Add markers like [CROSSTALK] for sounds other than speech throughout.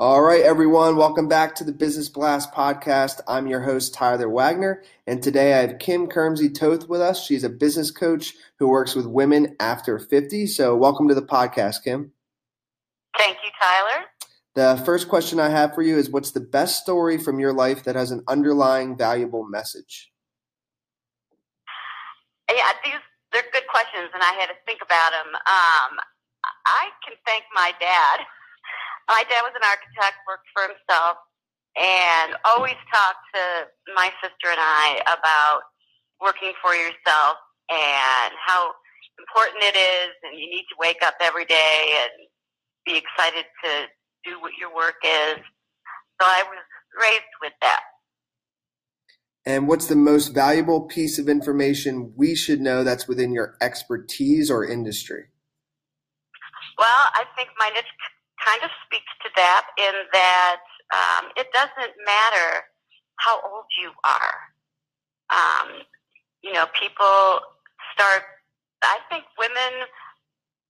All right, everyone, welcome back to the Business Blast podcast. I'm your host, Tyler Wagner, and today I have Kim Kermsey Toth with us. She's a business coach who works with women after 50. So, welcome to the podcast, Kim. Thank you, Tyler. The first question I have for you is What's the best story from your life that has an underlying valuable message? Yeah, these they're good questions, and I had to think about them. Um, I can thank my dad. [LAUGHS] My dad was an architect, worked for himself, and always talked to my sister and I about working for yourself and how important it is, and you need to wake up every day and be excited to do what your work is. So I was raised with that. And what's the most valuable piece of information we should know that's within your expertise or industry? Well, I think mine is kind of speaks to that in that um, it doesn't matter how old you are. Um, you know, people start, I think women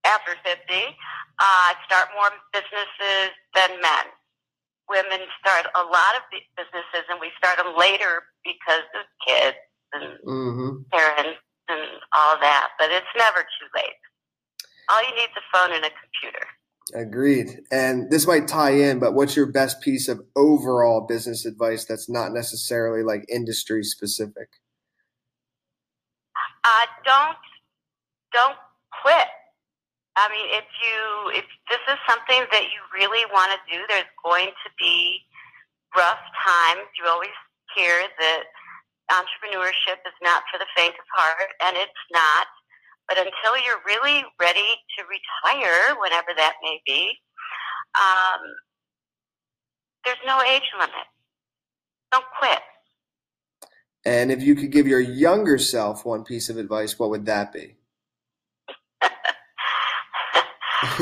after 50 uh, start more businesses than men. Women start a lot of businesses, and we start them later because of kids and mm-hmm. parents and all that. But it's never too late. All you need is a phone and a computer. Agreed. And this might tie in, but what's your best piece of overall business advice that's not necessarily like industry specific? Uh, don't don't quit. I mean, if you if this is something that you really want to do, there's going to be rough times. You always hear that entrepreneurship is not for the faint of heart, and it's not. But until you're really ready to retire, whenever that may be, um, there's no age limit. Don't quit. And if you could give your younger self one piece of advice, what would that be? [LAUGHS] uh,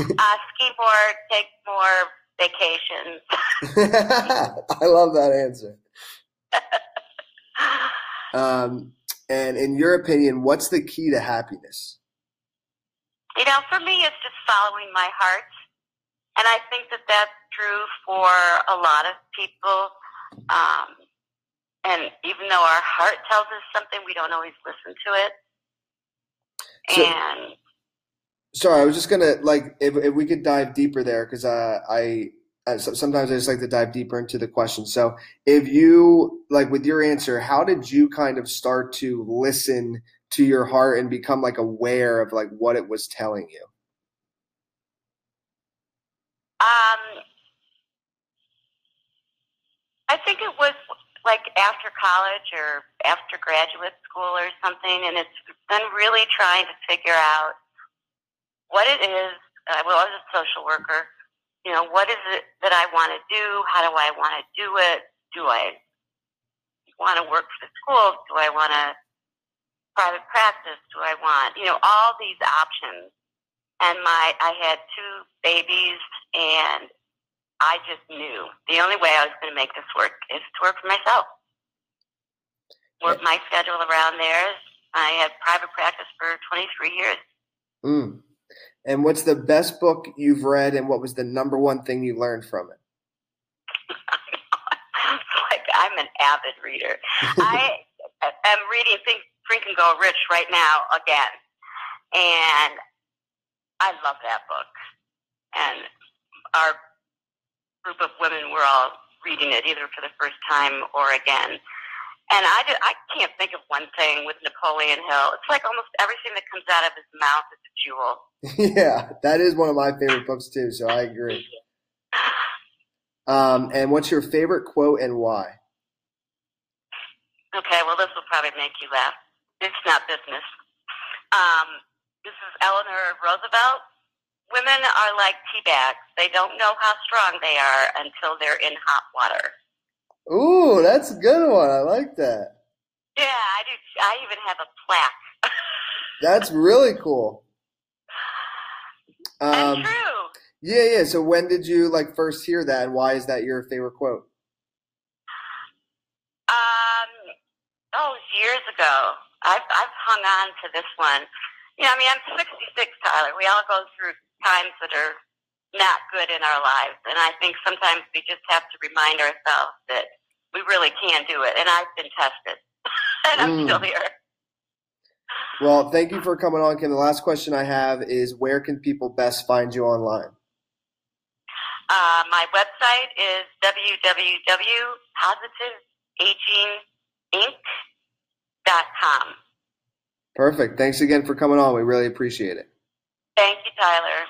ski more, take more vacations. [LAUGHS] I love that answer. [LAUGHS] um, and in your opinion, what's the key to happiness? You know, for me, it's just following my heart. And I think that that's true for a lot of people. Um, and even though our heart tells us something, we don't always listen to it. So, and sorry, I was just gonna like if, if we could dive deeper there because uh, I sometimes I just like to dive deeper into the question. So, if you like with your answer, how did you kind of start to listen to your heart and become like aware of like what it was telling you? Um, I think it was like after college or after graduate school or something, and it's been really trying to figure out what it is. I was a social worker. You know, what is it that I want to do? How do I want to do it? Do I want to work for the schools? Do I want to private practice? Do I want, you know, all these options? And my, I had two babies, and I just knew the only way I was going to make this work is to work for myself. Work my schedule around theirs. I had private practice for 23 years. Mm. And what's the best book you've read, and what was the number one thing you learned from it? [LAUGHS] like I'm an avid reader. [LAUGHS] I am reading Think, Drink and Go Rich right now again, and I love that book. And our group of women were all reading it either for the first time or again. And I, did, I can't think of one thing with Napoleon Hill. It's like almost everything that comes out of his mouth is a jewel. [LAUGHS] yeah, that is one of my favorite books too. So I agree. Um, and what's your favorite quote and why? Okay, well, this will probably make you laugh. It's not business. Um, this is Eleanor Roosevelt. Women are like tea bags. They don't know how strong they are until they're in hot water. Ooh, that's a good one. I like that. Yeah, I do. I even have a plaque. [LAUGHS] that's really cool. Um, true. Yeah, yeah. So when did you like first hear that, and why is that your favorite quote? Um, oh, years ago. I've I've hung on to this one. Yeah, I mean, I'm 66, Tyler. We all go through times that are not good in our lives. And I think sometimes we just have to remind ourselves that we really can do it. And I've been tested, [LAUGHS] and I'm Mm. still here. Well, thank you for coming on, Kim. The last question I have is where can people best find you online? Uh, my website is www.positiveaginginc.com. Perfect. Thanks again for coming on. We really appreciate it. Thank you, Tyler.